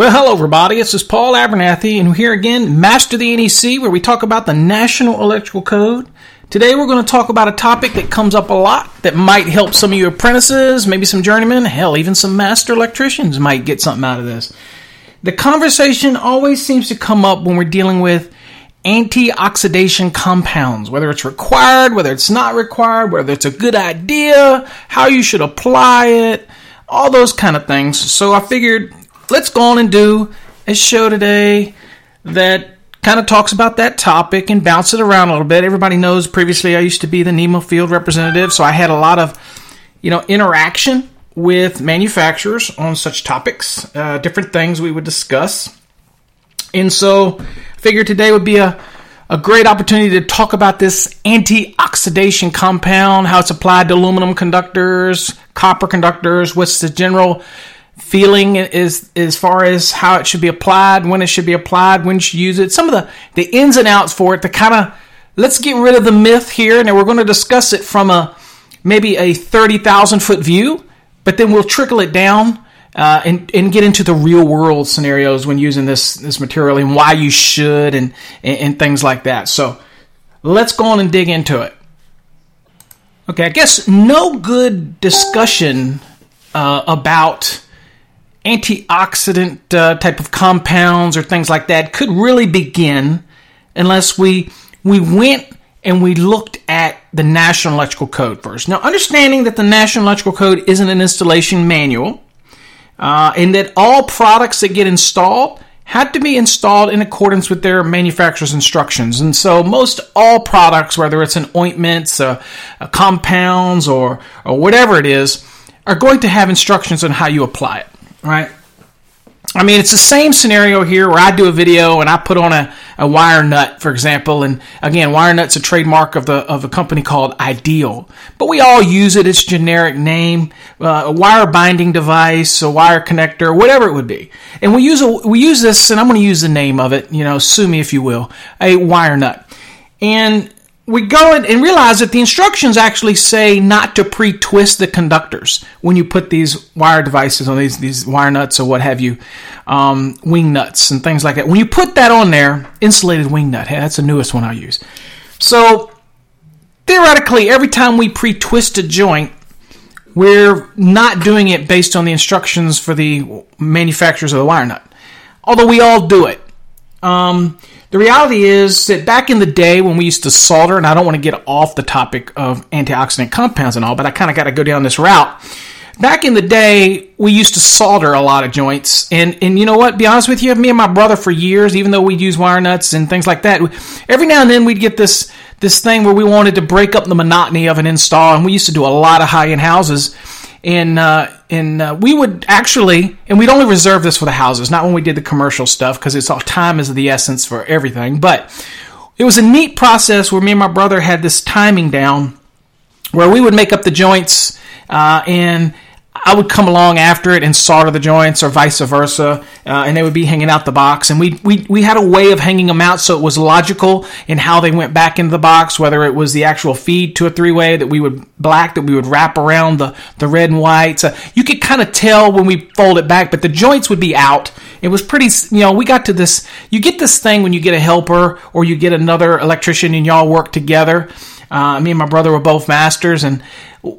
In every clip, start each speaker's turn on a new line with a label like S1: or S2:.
S1: Well, hello, everybody. This is Paul Abernathy, and we're here again, Master the NEC, where we talk about the National Electrical Code. Today, we're going to talk about a topic that comes up a lot that might help some of your apprentices, maybe some journeymen, hell, even some master electricians might get something out of this. The conversation always seems to come up when we're dealing with antioxidation compounds, whether it's required, whether it's not required, whether it's a good idea, how you should apply it, all those kind of things. So I figured let's go on and do a show today that kind of talks about that topic and bounce it around a little bit. Everybody knows previously I used to be the NEMA field representative, so I had a lot of you know interaction with manufacturers on such topics, uh, different things we would discuss. And so, I figured today would be a, a great opportunity to talk about this antioxidation compound, how it's applied to aluminum conductors, copper conductors, what's the general feeling is as far as how it should be applied, when it should be applied, when you should use it, some of the, the ins and outs for it to kind of let's get rid of the myth here, and we're going to discuss it from a maybe a 30,000 foot view, but then we'll trickle it down uh, and, and get into the real world scenarios when using this, this material and why you should and, and, and things like that. So let's go on and dig into it. Okay, I guess no good discussion uh, about antioxidant uh, type of compounds or things like that could really begin unless we we went and we looked at the National Electrical Code first. Now, understanding that the National Electrical Code isn't an installation manual, uh, and that all products that get installed had to be installed in accordance with their manufacturer's instructions. And so, most all products, whether it's an ointments, uh, uh, compounds, or or whatever it is, are going to have instructions on how you apply it. Right? I mean, it's the same scenario here where I do a video and I put on a, a wire nut, for example. And again, wire nut's a trademark of the of a company called Ideal, but we all use it. It's generic name, uh, a wire binding device, a wire connector, whatever it would be. And we use a, we use this, and I'm going to use the name of it. You know, sue me if you will. A wire nut, and we go and realize that the instructions actually say not to pre-twist the conductors when you put these wire devices on these these wire nuts or what have you, um, wing nuts and things like that. When you put that on there, insulated wing nut. Hey, that's the newest one I use. So theoretically, every time we pre-twist a joint, we're not doing it based on the instructions for the manufacturers of the wire nut. Although we all do it. Um, the reality is that back in the day when we used to solder, and I don't want to get off the topic of antioxidant compounds and all, but I kind of got to go down this route. Back in the day, we used to solder a lot of joints, and and you know what? Be honest with you, me and my brother for years, even though we'd use wire nuts and things like that, every now and then we'd get this this thing where we wanted to break up the monotony of an install, and we used to do a lot of high end houses and uh, and uh, we would actually, and we'd only reserve this for the houses, not when we did the commercial stuff, because it's all time is the essence for everything. But it was a neat process where me and my brother had this timing down, where we would make up the joints, uh, and I would come along after it and solder the joints, or vice versa, uh, and they would be hanging out the box. And we, we we had a way of hanging them out so it was logical in how they went back into the box, whether it was the actual feed to a three way that we would black that we would wrap around the the red and white. So you could kind of tell when we fold it back, but the joints would be out. It was pretty, you know. We got to this. You get this thing when you get a helper or you get another electrician and y'all work together. Uh, me and my brother were both masters, and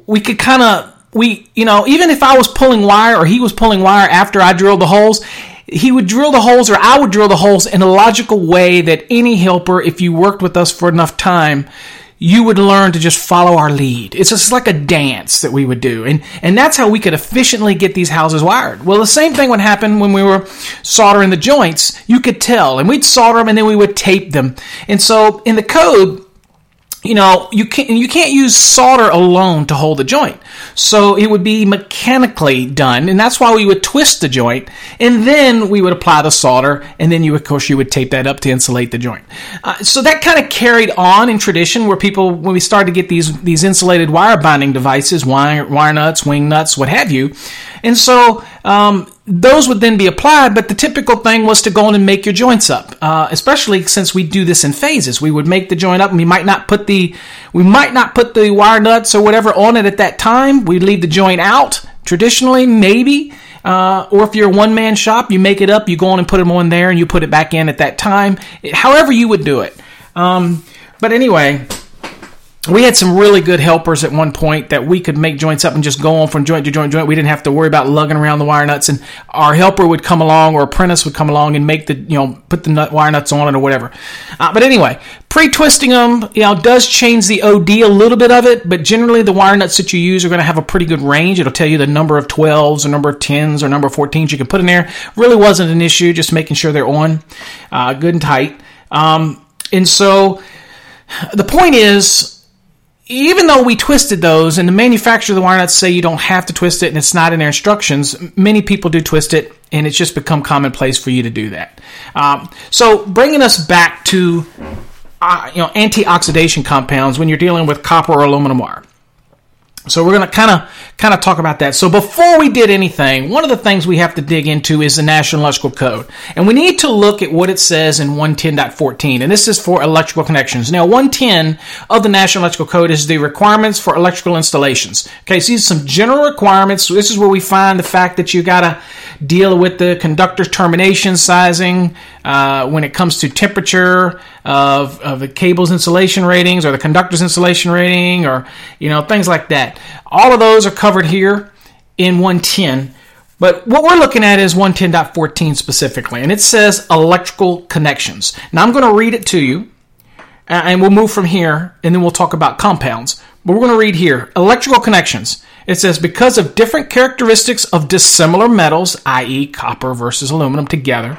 S1: we could kind of we, you know, even if I was pulling wire or he was pulling wire after I drilled the holes, he would drill the holes or I would drill the holes in a logical way that any helper, if you worked with us for enough time, you would learn to just follow our lead. It's just like a dance that we would do. And, and that's how we could efficiently get these houses wired. Well, the same thing would happen when we were soldering the joints. You could tell. And we'd solder them and then we would tape them. And so in the code, you know, you can't you can't use solder alone to hold the joint. So it would be mechanically done, and that's why we would twist the joint, and then we would apply the solder, and then you of course you would tape that up to insulate the joint. Uh, so that kind of carried on in tradition, where people when we started to get these these insulated wire binding devices, wire wire nuts, wing nuts, what have you, and so um, those would then be applied, but the typical thing was to go in and make your joints up, uh, especially since we do this in phases. We would make the joint up, and we might not put the we might not put the wire nuts or whatever on it at that time. We'd leave the joint out traditionally, maybe. Uh, or if you're a one man shop, you make it up, you go on and put them on there, and you put it back in at that time. However, you would do it. Um, but anyway, we had some really good helpers at one point that we could make joints up and just go on from joint to joint joint. We didn't have to worry about lugging around the wire nuts, and our helper would come along or apprentice would come along and make the you know put the nut, wire nuts on it or whatever. Uh, but anyway, pre-twisting them you know does change the OD a little bit of it, but generally the wire nuts that you use are going to have a pretty good range. It'll tell you the number of 12s or number of 10s or number of 14s you can put in there. Really wasn't an issue, just making sure they're on uh, good and tight. Um, and so the point is even though we twisted those and the manufacturer of the wire nuts say you don't have to twist it and it's not in their instructions, many people do twist it and it's just become commonplace for you to do that. Um, so bringing us back to uh, you know antioxidation compounds when you're dealing with copper or aluminum wire. So we're going to kind of kind of talk about that. So before we did anything, one of the things we have to dig into is the National Electrical Code. And we need to look at what it says in 110.14. And this is for electrical connections. Now 110 of the National Electrical Code is the requirements for electrical installations. Okay, so these are some general requirements. So this is where we find the fact that you got to deal with the conductor's termination sizing uh, when it comes to temperature of, of the cable's insulation ratings or the conductor's insulation rating or you know things like that. All of those are covered here in 110. But what we're looking at is 110.14 specifically, and it says electrical connections. Now I'm going to read it to you, and we'll move from here, and then we'll talk about compounds. But we're going to read here electrical connections. It says because of different characteristics of dissimilar metals, i.e., copper versus aluminum together,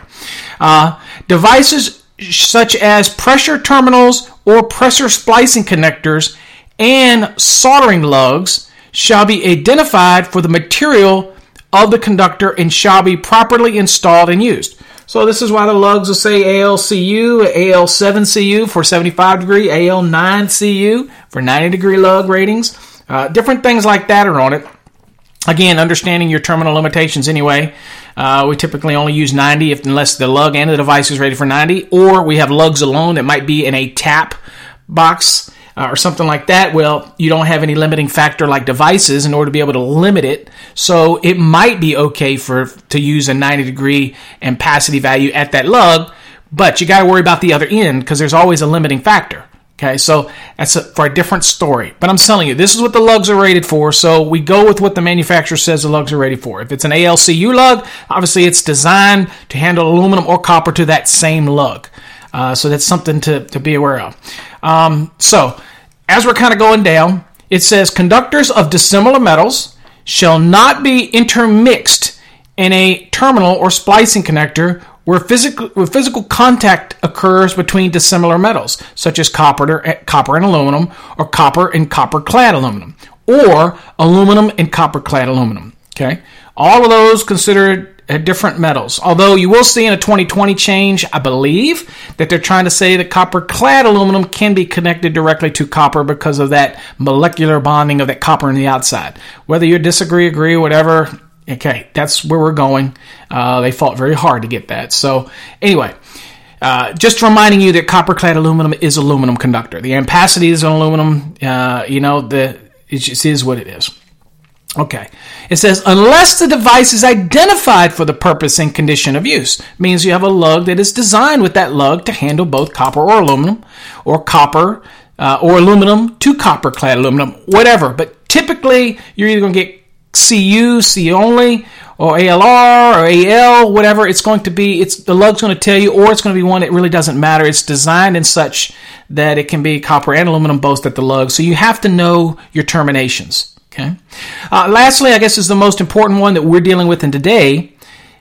S1: uh, devices such as pressure terminals or pressure splicing connectors and soldering lugs shall be identified for the material of the conductor and shall be properly installed and used. So this is why the lugs will say ALCU, AL7CU for 75 degree, AL9CU for 90 degree lug ratings. Uh, different things like that are on it. Again, understanding your terminal limitations anyway. Uh, we typically only use 90 if unless the lug and the device is rated for 90, or we have lugs alone that might be in a tap box uh, or something like that. Well, you don't have any limiting factor like devices in order to be able to limit it. So it might be okay for to use a 90 degree ampacity value at that lug, but you got to worry about the other end because there's always a limiting factor. Okay, so that's a, for a different story. But I'm telling you, this is what the lugs are rated for. So we go with what the manufacturer says the lugs are rated for. If it's an ALCU lug, obviously it's designed to handle aluminum or copper to that same lug. Uh, so that's something to, to be aware of. Um, so as we're kind of going down, it says conductors of dissimilar metals shall not be intermixed in a terminal or splicing connector where physical, where physical contact occurs between dissimilar metals, such as copper, copper and aluminum, or copper and copper clad aluminum, or aluminum and copper clad aluminum. Okay, all of those considered uh, different metals. Although you will see in a 2020 change, I believe, that they're trying to say that copper clad aluminum can be connected directly to copper because of that molecular bonding of that copper on the outside. Whether you disagree, agree, whatever, Okay, that's where we're going. Uh, they fought very hard to get that. So, anyway, uh, just reminding you that copper clad aluminum is aluminum conductor. The ampacity is an aluminum. Uh, you know, the it just is what it is. Okay. It says, unless the device is identified for the purpose and condition of use, means you have a lug that is designed with that lug to handle both copper or aluminum, or copper uh, or aluminum to copper clad aluminum, whatever. But typically, you're either going to get CU, C only, or ALR or AL, whatever it's going to be. It's the lug's going to tell you, or it's going to be one that really doesn't matter. It's designed in such that it can be copper and aluminum both at the lug. So you have to know your terminations. Okay. Uh, lastly, I guess is the most important one that we're dealing with in today.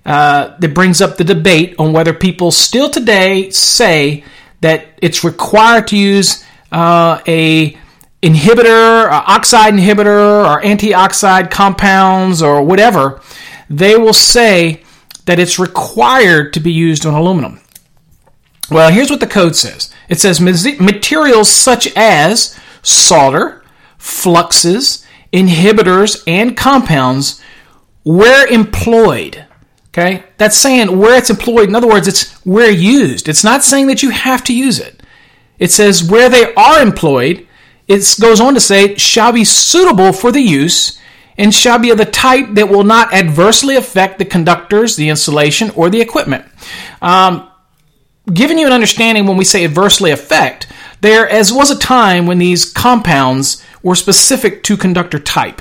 S1: Uh, that brings up the debate on whether people still today say that it's required to use uh, a inhibitor, uh, oxide inhibitor, or antioxide compounds, or whatever, they will say that it's required to be used on aluminum. Well, here's what the code says it says materials such as solder, fluxes, inhibitors, and compounds where employed. Okay, that's saying where it's employed. In other words, it's where used. It's not saying that you have to use it. It says where they are employed. It goes on to say shall be suitable for the use and shall be of the type that will not adversely affect the conductors, the insulation, or the equipment. Um, giving you an understanding when we say adversely affect, there as was a time when these compounds were specific to conductor type.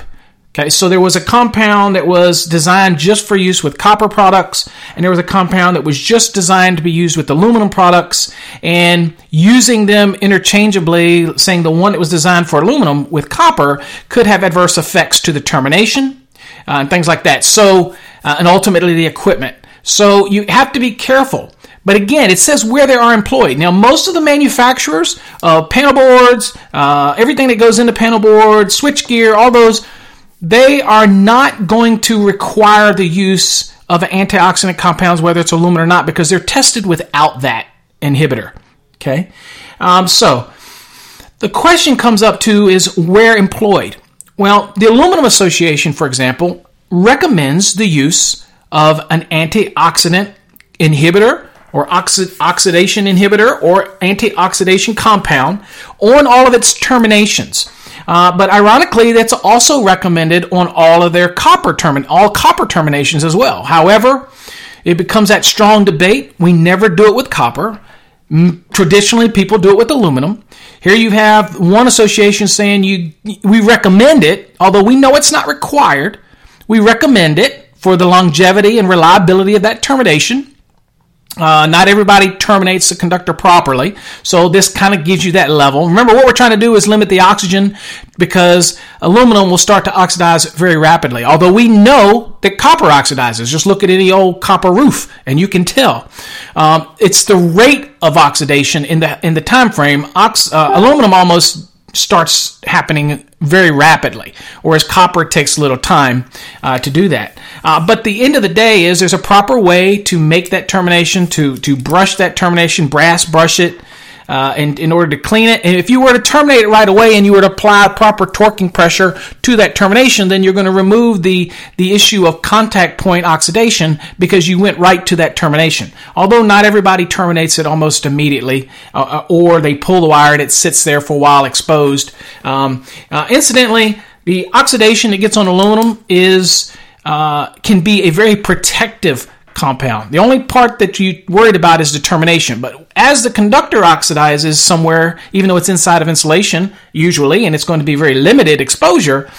S1: Okay, so there was a compound that was designed just for use with copper products, and there was a compound that was just designed to be used with aluminum products, and using them interchangeably, saying the one that was designed for aluminum with copper could have adverse effects to the termination uh, and things like that. So, uh, and ultimately the equipment. So you have to be careful. But again, it says where they are employed. Now, most of the manufacturers of panel boards, uh, everything that goes into panel boards, switchgear, all those they are not going to require the use of antioxidant compounds, whether it's aluminum or not, because they're tested without that inhibitor. Okay, um, so the question comes up to is where employed. Well, the Aluminum Association, for example, recommends the use of an antioxidant inhibitor or oxid- oxidation inhibitor or antioxidation compound on all of its terminations. Uh, but ironically, that's also recommended on all of their copper termin all copper terminations as well. However, it becomes that strong debate. We never do it with copper. Traditionally, people do it with aluminum. Here you have one association saying you we recommend it, although we know it's not required. We recommend it for the longevity and reliability of that termination. Uh, not everybody terminates the conductor properly, so this kind of gives you that level. Remember, what we're trying to do is limit the oxygen because aluminum will start to oxidize very rapidly. Although we know that copper oxidizes, just look at any old copper roof and you can tell. Um, it's the rate of oxidation in the in the time frame. Ox, uh, aluminum almost starts happening very rapidly, whereas copper takes a little time uh, to do that. Uh, but the end of the day is there's a proper way to make that termination, to to brush that termination, brass brush it, uh, in, in order to clean it. And if you were to terminate it right away and you were to apply proper torquing pressure to that termination, then you're going to remove the, the issue of contact point oxidation because you went right to that termination. Although not everybody terminates it almost immediately, uh, uh or they pull the wire and it sits there for a while exposed. Um, uh, incidentally, the oxidation that gets on aluminum is uh, can be a very protective compound. The only part that you worried about is determination. But as the conductor oxidizes somewhere, even though it's inside of insulation, usually, and it's going to be very limited exposure,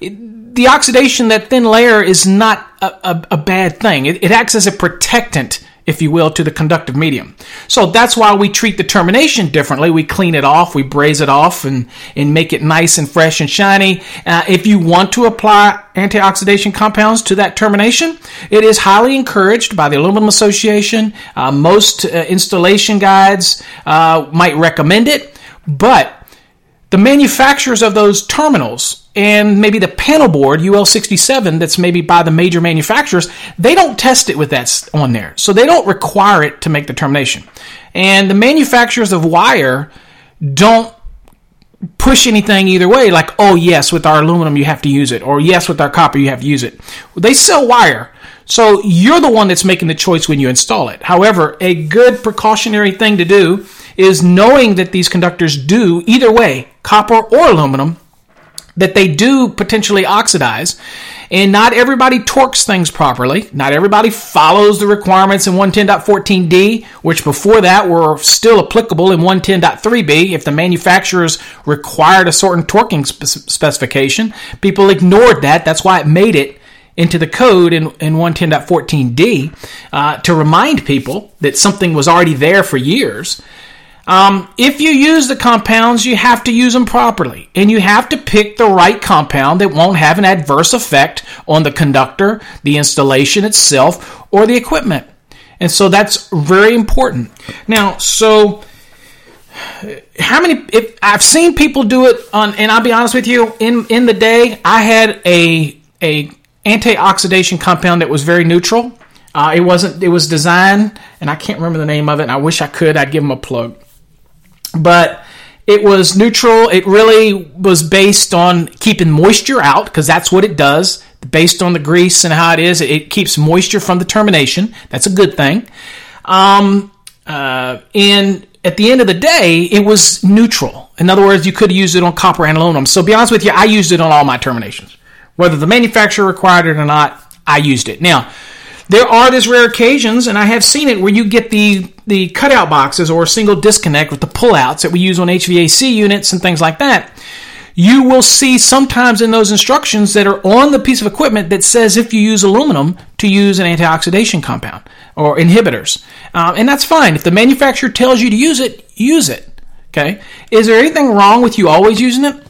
S1: the oxidation, that thin layer, is not a, a, a bad thing. It, it acts as a protectant if you will, to the conductive medium. So that's why we treat the termination differently. We clean it off, we braise it off, and, and make it nice and fresh and shiny. Uh, if you want to apply antioxidation compounds to that termination, it is highly encouraged by the Aluminum Association. Uh, most uh, installation guides uh, might recommend it, but the manufacturers of those terminals and maybe the panel board UL67 that's maybe by the major manufacturers, they don't test it with that on there. So they don't require it to make the termination. And the manufacturers of wire don't push anything either way like oh yes with our aluminum you have to use it or yes with our copper you have to use it. They sell wire. So you're the one that's making the choice when you install it. However, a good precautionary thing to do is knowing that these conductors do either way, copper or aluminum, that they do potentially oxidize. And not everybody torques things properly. Not everybody follows the requirements in 110.14d, which before that were still applicable in 110.3b. If the manufacturers required a certain torquing spe- specification, people ignored that. That's why it made it into the code in, in 110.14d uh, to remind people that something was already there for years. Um, if you use the compounds, you have to use them properly. And you have to pick the right compound that won't have an adverse effect on the conductor, the installation itself, or the equipment. And so that's very important. Now, so how many? If I've seen people do it on, and I'll be honest with you, in in the day, I had a a antioxidation compound that was very neutral. Uh, it wasn't. It was designed, and I can't remember the name of it. And I wish I could. I'd give them a plug, but it was neutral. It really was based on keeping moisture out because that's what it does. Based on the grease and how it is, it keeps moisture from the termination. That's a good thing. Um, uh, and at the end of the day, it was neutral. In other words, you could use it on copper and aluminum. So, be honest with you, I used it on all my terminations. Whether the manufacturer required it or not, I used it. Now, there are these rare occasions, and I have seen it, where you get the, the cutout boxes or single disconnect with the pullouts that we use on HVAC units and things like that. You will see sometimes in those instructions that are on the piece of equipment that says if you use aluminum to use an antioxidation compound or inhibitors. Um, and that's fine. If the manufacturer tells you to use it, use it. Okay. Is there anything wrong with you always using it?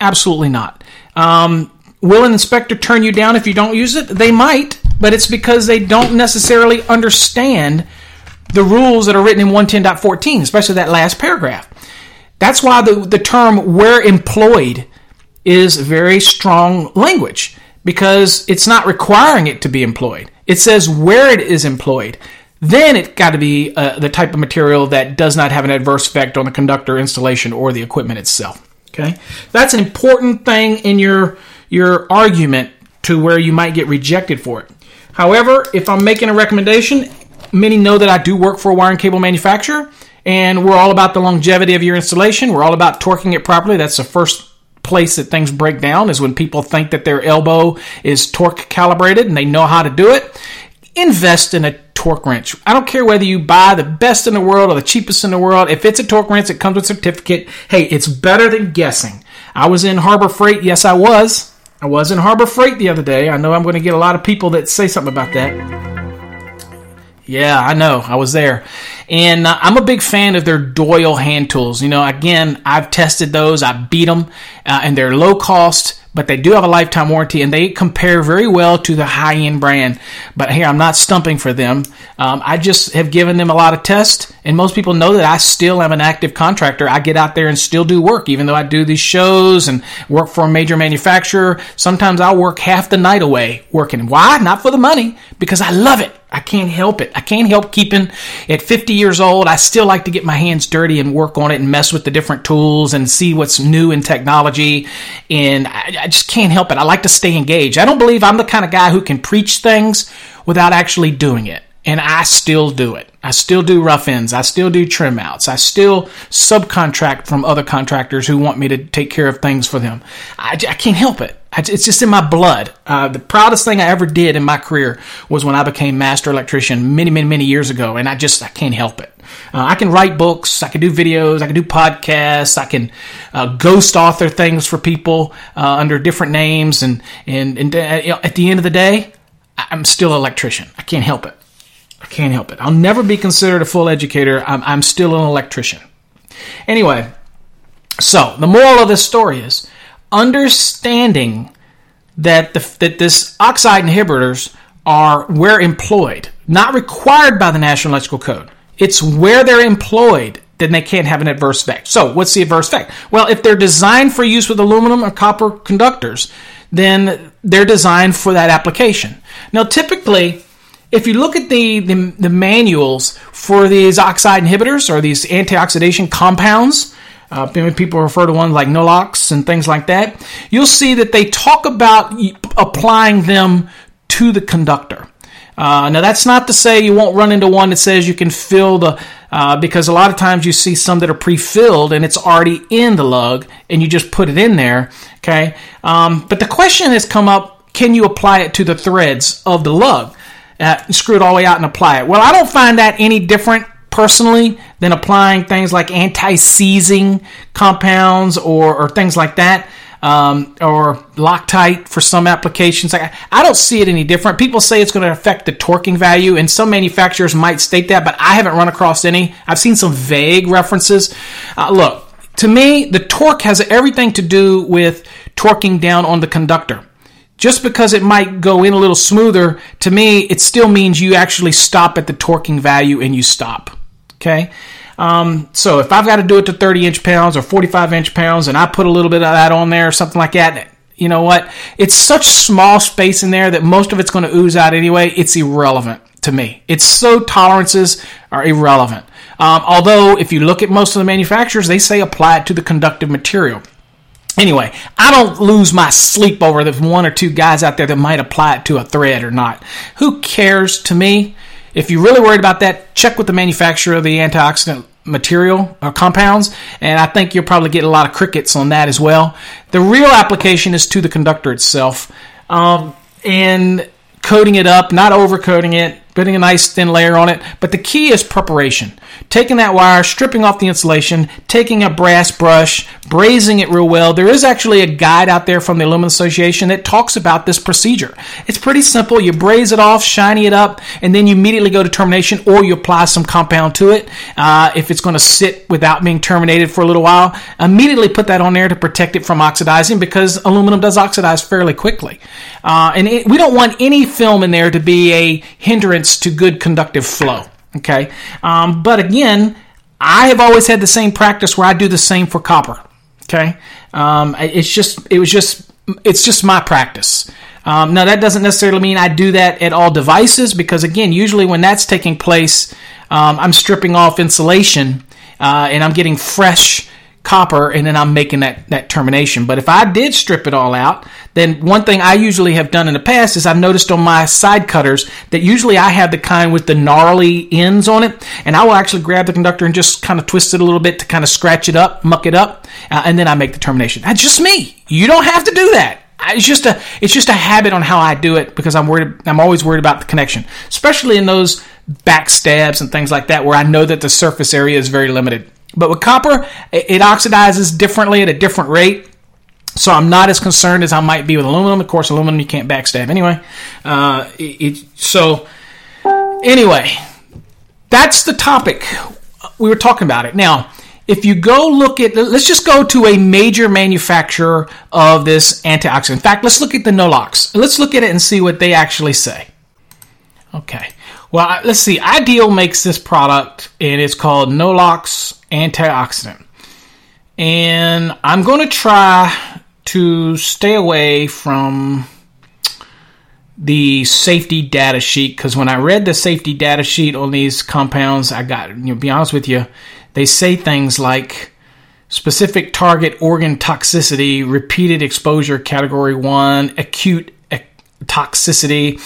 S1: Absolutely not. Um, will an inspector turn you down if you don't use it? They might, but it's because they don't necessarily understand the rules that are written in 110.14, especially that last paragraph. That's why the, the term where employed is very strong language because it's not requiring it to be employed. It says where it is employed. Then it got to be uh, the type of material that does not have an adverse effect on the conductor installation or the equipment itself. Okay, that's an important thing in your your argument to where you might get rejected for it. However, if I'm making a recommendation, many know that I do work for a wire and cable manufacturer, and we're all about the longevity of your installation. We're all about torquing it properly. That's the first place that things break down is when people think that their elbow is torque calibrated and they know how to do it. Invest in a torque wrench. I don't care whether you buy the best in the world or the cheapest in the world. If it's a torque wrench, it comes with a certificate. Hey, it's better than guessing. I was in Harbor Freight. Yes, I was. I was in Harbor Freight the other day. I know I'm going to get a lot of people that say something about that. Yeah, I know. I was there. And uh, I'm a big fan of their Doyle hand tools. You know, again, I've tested those, I beat them, uh, and they're low cost, but they do have a lifetime warranty and they compare very well to the high end brand. But here, I'm not stumping for them. Um, I just have given them a lot of tests, and most people know that I still am an active contractor. I get out there and still do work, even though I do these shows and work for a major manufacturer. Sometimes I'll work half the night away working. Why? Not for the money, because I love it. I can't help it. I can't help keeping at 50 years old. I still like to get my hands dirty and work on it and mess with the different tools and see what's new in technology. And I, I just can't help it. I like to stay engaged. I don't believe I'm the kind of guy who can preach things without actually doing it. And I still do it. I still do rough ends. I still do trim outs. I still subcontract from other contractors who want me to take care of things for them. I, I can't help it. It's just in my blood. Uh, the proudest thing I ever did in my career was when I became master electrician many, many, many years ago, and I just I can't help it. Uh, I can write books, I can do videos, I can do podcasts, I can uh, ghost author things for people uh, under different names, and and and uh, at the end of the day, I'm still an electrician. I can't help it. I can't help it. I'll never be considered a full educator. I'm, I'm still an electrician. Anyway, so the moral of this story is understanding that the, that this oxide inhibitors are where employed, not required by the National Electrical Code. It's where they're employed then they can't have an adverse effect. So, what's the adverse effect? Well, if they're designed for use with aluminum or copper conductors, then they're designed for that application. Now, typically, if you look at the, the, the manuals for these oxide inhibitors or these antioxidation compounds, uh, people refer to ones like Noalox and things like that, you'll see that they talk about applying them to the conductor. Uh, now, that's not to say you won't run into one that says you can fill the, uh, because a lot of times you see some that are pre filled and it's already in the lug and you just put it in there. Okay. Um, but the question has come up can you apply it to the threads of the lug? Uh, screw it all the way out and apply it. Well, I don't find that any different personally than applying things like anti-seizing compounds or, or things like that. Um, or Loctite for some applications. I, I don't see it any different. People say it's going to affect the torquing value, and some manufacturers might state that, but I haven't run across any. I've seen some vague references. Uh, look, to me, the torque has everything to do with torquing down on the conductor just because it might go in a little smoother, to me, it still means you actually stop at the torquing value and you stop. Okay? Um, so if I've got to do it to 30 inch pounds or 45 inch pounds and I put a little bit of that on there or something like that, you know what? It's such small space in there that most of it's going to ooze out anyway. It's irrelevant to me. It's so tolerances are irrelevant. Um, although if you look at most of the manufacturers, they say apply it to the conductive material. Anyway, I don't lose my sleep over the one or two guys out there that might apply it to a thread or not. Who cares to me? If you're really worried about that, check with the manufacturer of the antioxidant material or compounds, and I think you'll probably get a lot of crickets on that as well. The real application is to the conductor itself, um, and coating it up, not overcoating it, putting a nice thin layer on it. But the key is preparation. Taking that wire, stripping off the insulation, taking a brass brush, brazing it real well. There is actually a guide out there from the Aluminum Association that talks about this procedure. It's pretty simple. You braze it off, shiny it up, and then you immediately go to termination or you apply some compound to it. Uh, if it's going to sit without being terminated for a little while, immediately put that on there to protect it from oxidizing because aluminum does oxidize fairly quickly. Uh, and it, we don't want any film in there to be a hindrance to good conductive flow. Okay. Um, but again, I have always had the same practice where I do the same for copper. Okay. Um, it's just, it was just, it's just my practice. Um, now that doesn't necessarily mean I do that at all devices because again, usually when that's taking place, um, I'm stripping off insulation uh, and I'm getting fresh copper and then I'm making that, that termination. But if I did strip it all out, then one thing I usually have done in the past is I've noticed on my side cutters that usually I have the kind with the gnarly ends on it, and I will actually grab the conductor and just kind of twist it a little bit to kind of scratch it up, muck it up, uh, and then I make the termination. That's just me. You don't have to do that. It's just a it's just a habit on how I do it because I'm worried I'm always worried about the connection, especially in those back stabs and things like that where I know that the surface area is very limited. But with copper, it oxidizes differently at a different rate. So I'm not as concerned as I might be with aluminum. Of course, aluminum you can't backstab anyway. Uh, it, it, so anyway, that's the topic. We were talking about it. Now, if you go look at, let's just go to a major manufacturer of this antioxidant. In fact, let's look at the Noalox. Let's look at it and see what they actually say. Okay. Well, let's see. Ideal makes this product, and it's called Noalox Antioxidant. And I'm going to try to stay away from the safety data sheet because when I read the safety data sheet on these compounds, I got, you know, be honest with you, they say things like specific target organ toxicity, repeated exposure category one, acute toxicity.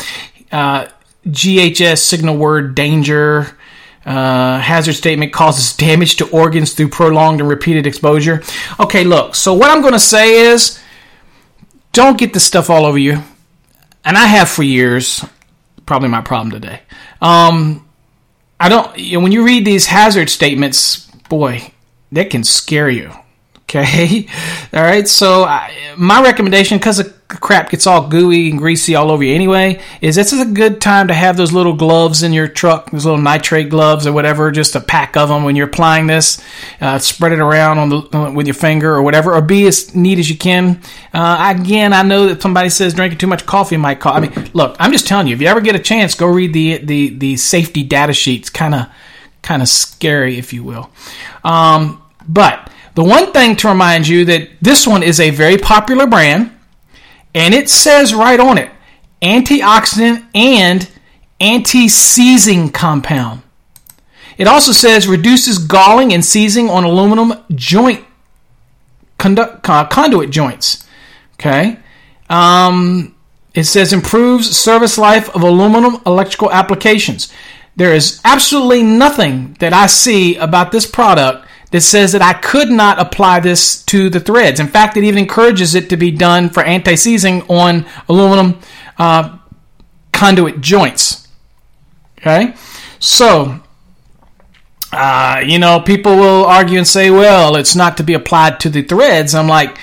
S1: Uh, GHS signal word danger. Uh, hazard statement causes damage to organs through prolonged and repeated exposure. Okay, look, so what I'm going to say is don't get this stuff all over you. And I have for years. Probably my problem today. Um, I don't, you know, when you read these hazard statements, boy, that can scare you. Okay. All right. So I, my recommendation, because the crap gets all gooey and greasy all over you anyway, is this is a good time to have those little gloves in your truck, those little nitrate gloves or whatever, just a pack of them when you're applying this. Uh, spread it around on the with your finger or whatever, or be as neat as you can. Uh, again, I know that somebody says drinking too much coffee might cause. I mean, look, I'm just telling you, if you ever get a chance, go read the the the safety data sheets. Kind of kind of scary, if you will. Um, but the one thing to remind you that this one is a very popular brand, and it says right on it antioxidant and anti seizing compound. It also says reduces galling and seizing on aluminum joint conduct, conduit joints. Okay. Um, it says improves service life of aluminum electrical applications. There is absolutely nothing that I see about this product that says that I could not apply this to the threads. In fact, it even encourages it to be done for anti-seizing on aluminum uh, conduit joints. Okay, so uh, you know people will argue and say, well, it's not to be applied to the threads. I'm like,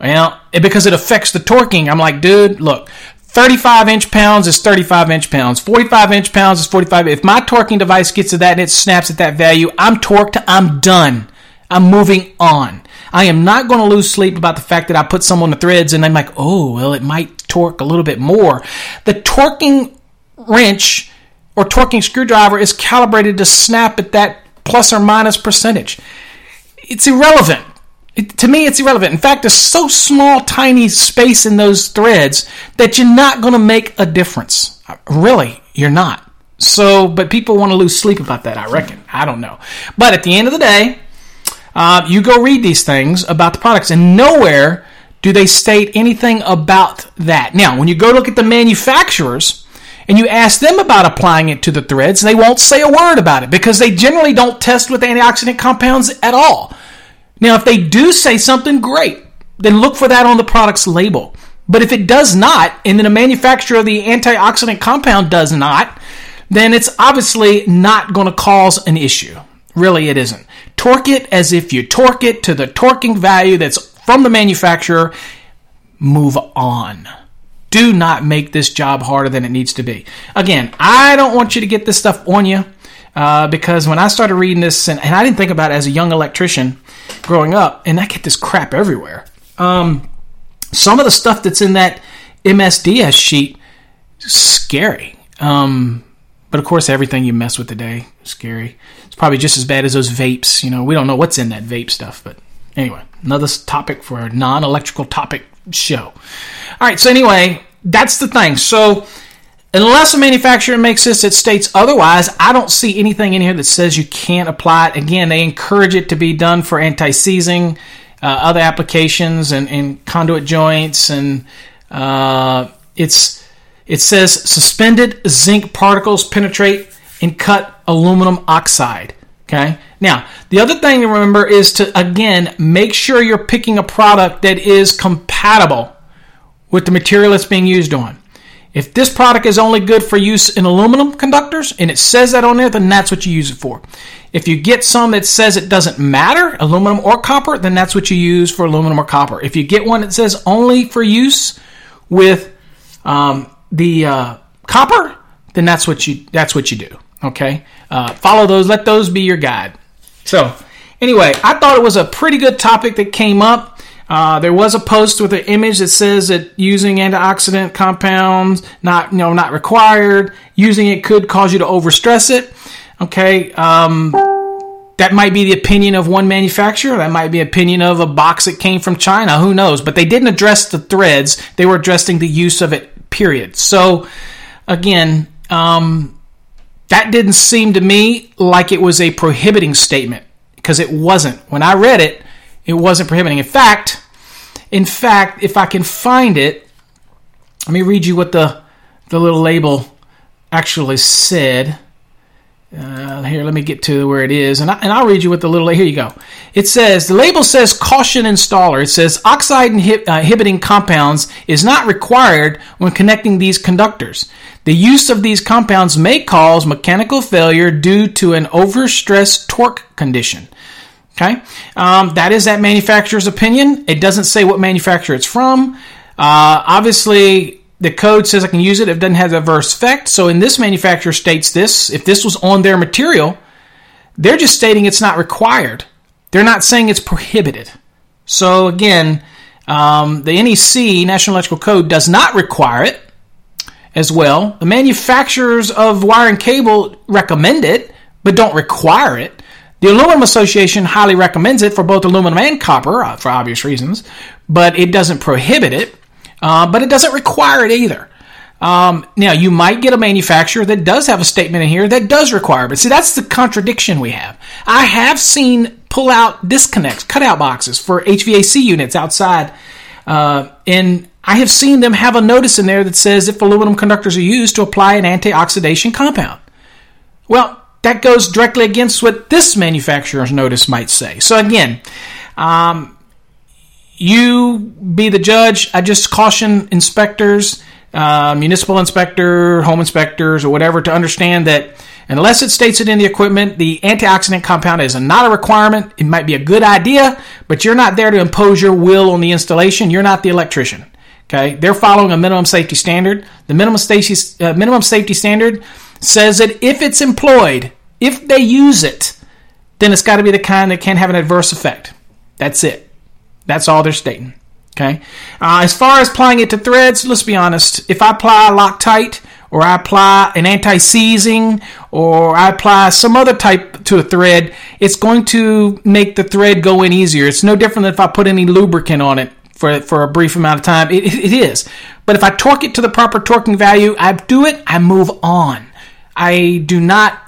S1: well, because it affects the torquing. I'm like, dude, look. 35 inch pounds is 35 inch pounds. 45 inch pounds is 45. If my torquing device gets to that and it snaps at that value, I'm torqued, I'm done. I'm moving on. I am not going to lose sleep about the fact that I put some on the threads and I'm like, oh, well, it might torque a little bit more. The torquing wrench or torquing screwdriver is calibrated to snap at that plus or minus percentage. It's irrelevant. It, to me, it's irrelevant. In fact, there's so small, tiny space in those threads that you're not going to make a difference. Really, you're not. So, but people want to lose sleep about that, I reckon. I don't know. But at the end of the day, uh, you go read these things about the products, and nowhere do they state anything about that. Now, when you go look at the manufacturers and you ask them about applying it to the threads, they won't say a word about it because they generally don't test with antioxidant compounds at all. Now, if they do say something, great. Then look for that on the product's label. But if it does not, and then the manufacturer of the antioxidant compound does not, then it's obviously not going to cause an issue. Really, it isn't. Torque it as if you torque it to the torquing value that's from the manufacturer. Move on. Do not make this job harder than it needs to be. Again, I don't want you to get this stuff on you uh, because when I started reading this, and, and, I didn't think about it as a young electrician growing up, and I get this crap everywhere. Um, some of the stuff that's in that MSDS sheet, scary. Um, but of course, everything you mess with today scary. It's probably just as bad as those vapes. You know, we don't know what's in that vape stuff. But anyway, another topic for a non electrical topic show. All right, so anyway, that's the thing. So unless a manufacturer makes this, it states otherwise. I don't see anything in here that says you can't apply it. Again, they encourage it to be done for anti seizing, uh, other applications, and, and, conduit joints, and uh, it's it says suspended zinc particles penetrate and cut aluminum oxide. Okay. Now, the other thing to remember is to, again, make sure you're picking a product that is compatible with the material it's being used on. If this product is only good for use in aluminum conductors and it says that on there, then that's what you use it for. If you get some that says it doesn't matter, aluminum or copper, then that's what you use for aluminum or copper. If you get one that says only for use with um, the uh, copper, then that's what you that's what you do. Okay, uh, follow those. Let those be your guide. So, anyway, I thought it was a pretty good topic that came up. Uh, there was a post with an image that says that using antioxidant compounds not you know not required. Using it could cause you to overstress it. Okay. Um, that might be the opinion of one manufacturer. That might be opinion of a box that came from China. Who knows? But they didn't address the threads. They were addressing the use of it period. So, again, um, that didn't seem to me like it was a prohibiting statement because it wasn't. When I read it, it wasn't prohibiting. In fact, in fact, if I can find it, let me read you what the the little label actually said. Uh, here, let me get to where it is, and, I, and I'll read you what the little. Here you go. It says the label says caution installer. It says oxide uh, inhibiting compounds is not required when connecting these conductors. The use of these compounds may cause mechanical failure due to an overstressed torque condition. Okay, um, that is that manufacturer's opinion. It doesn't say what manufacturer it's from. Uh, obviously, the code says I can use it if it doesn't have adverse effect. So in this manufacturer states this. If this was on their material, they're just stating it's not required. They're not saying it's prohibited. So again, um, the NEC National Electrical Code does not require it as well. The manufacturers of wire and cable recommend it, but don't require it. The Aluminum Association highly recommends it for both aluminum and copper uh, for obvious reasons, but it doesn't prohibit it uh, but it doesn't require it either. Um, now, you might get a manufacturer that does have a statement in here that does require, it, but see, that's the contradiction we have. I have seen pull out disconnects, cutout boxes for HVAC units outside, uh, and I have seen them have a notice in there that says if aluminum conductors are used to apply an anti-oxidation compound. Well, that goes directly against what this manufacturer's notice might say. So again, um, you be the judge. I just caution inspectors, uh, municipal inspector, home inspectors, or whatever to understand that unless it states it in the equipment, the antioxidant compound is not a requirement. It might be a good idea, but you're not there to impose your will on the installation. You're not the electrician. Okay, they're following a minimum safety standard. The minimum safety uh, minimum safety standard says that if it's employed, if they use it, then it's got to be the kind that can have an adverse effect. That's it. That's all they're stating. Okay. Uh, as far as applying it to threads, let's be honest. If I apply Loctite or I apply an anti-seizing, or I apply some other type to a thread, it's going to make the thread go in easier. It's no different than if I put any lubricant on it for, for a brief amount of time. It, it is. But if I torque it to the proper torquing value, I do it, I move on. I do not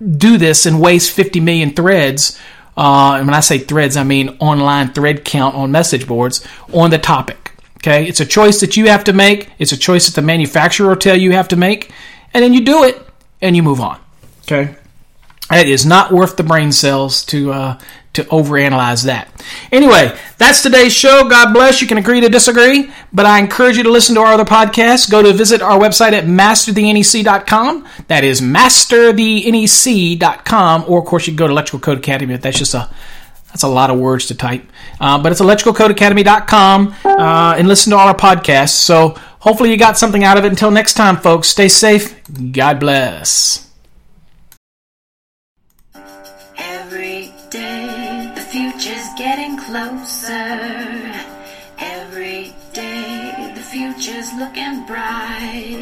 S1: do this and waste 50 million threads. Uh, and when I say threads, I mean online thread count on message boards on the topic. Okay, it's a choice that you have to make. It's a choice that the manufacturer will tell you have to make, and then you do it and you move on. Okay, it is not worth the brain cells to uh, to overanalyze that. Anyway, that's today's show. God bless. You can agree to disagree, but I encourage you to listen to our other podcasts. Go to visit our website at masterthenec.com. That is masterthenec.com. Or, of course, you can go to Electrical Code Academy. That's just a that's a lot of words to type. Uh, but it's electricalcodeacademy.com uh, and listen to all our podcasts. So hopefully you got something out of it. Until next time, folks, stay safe. God bless.
S2: Looking bright.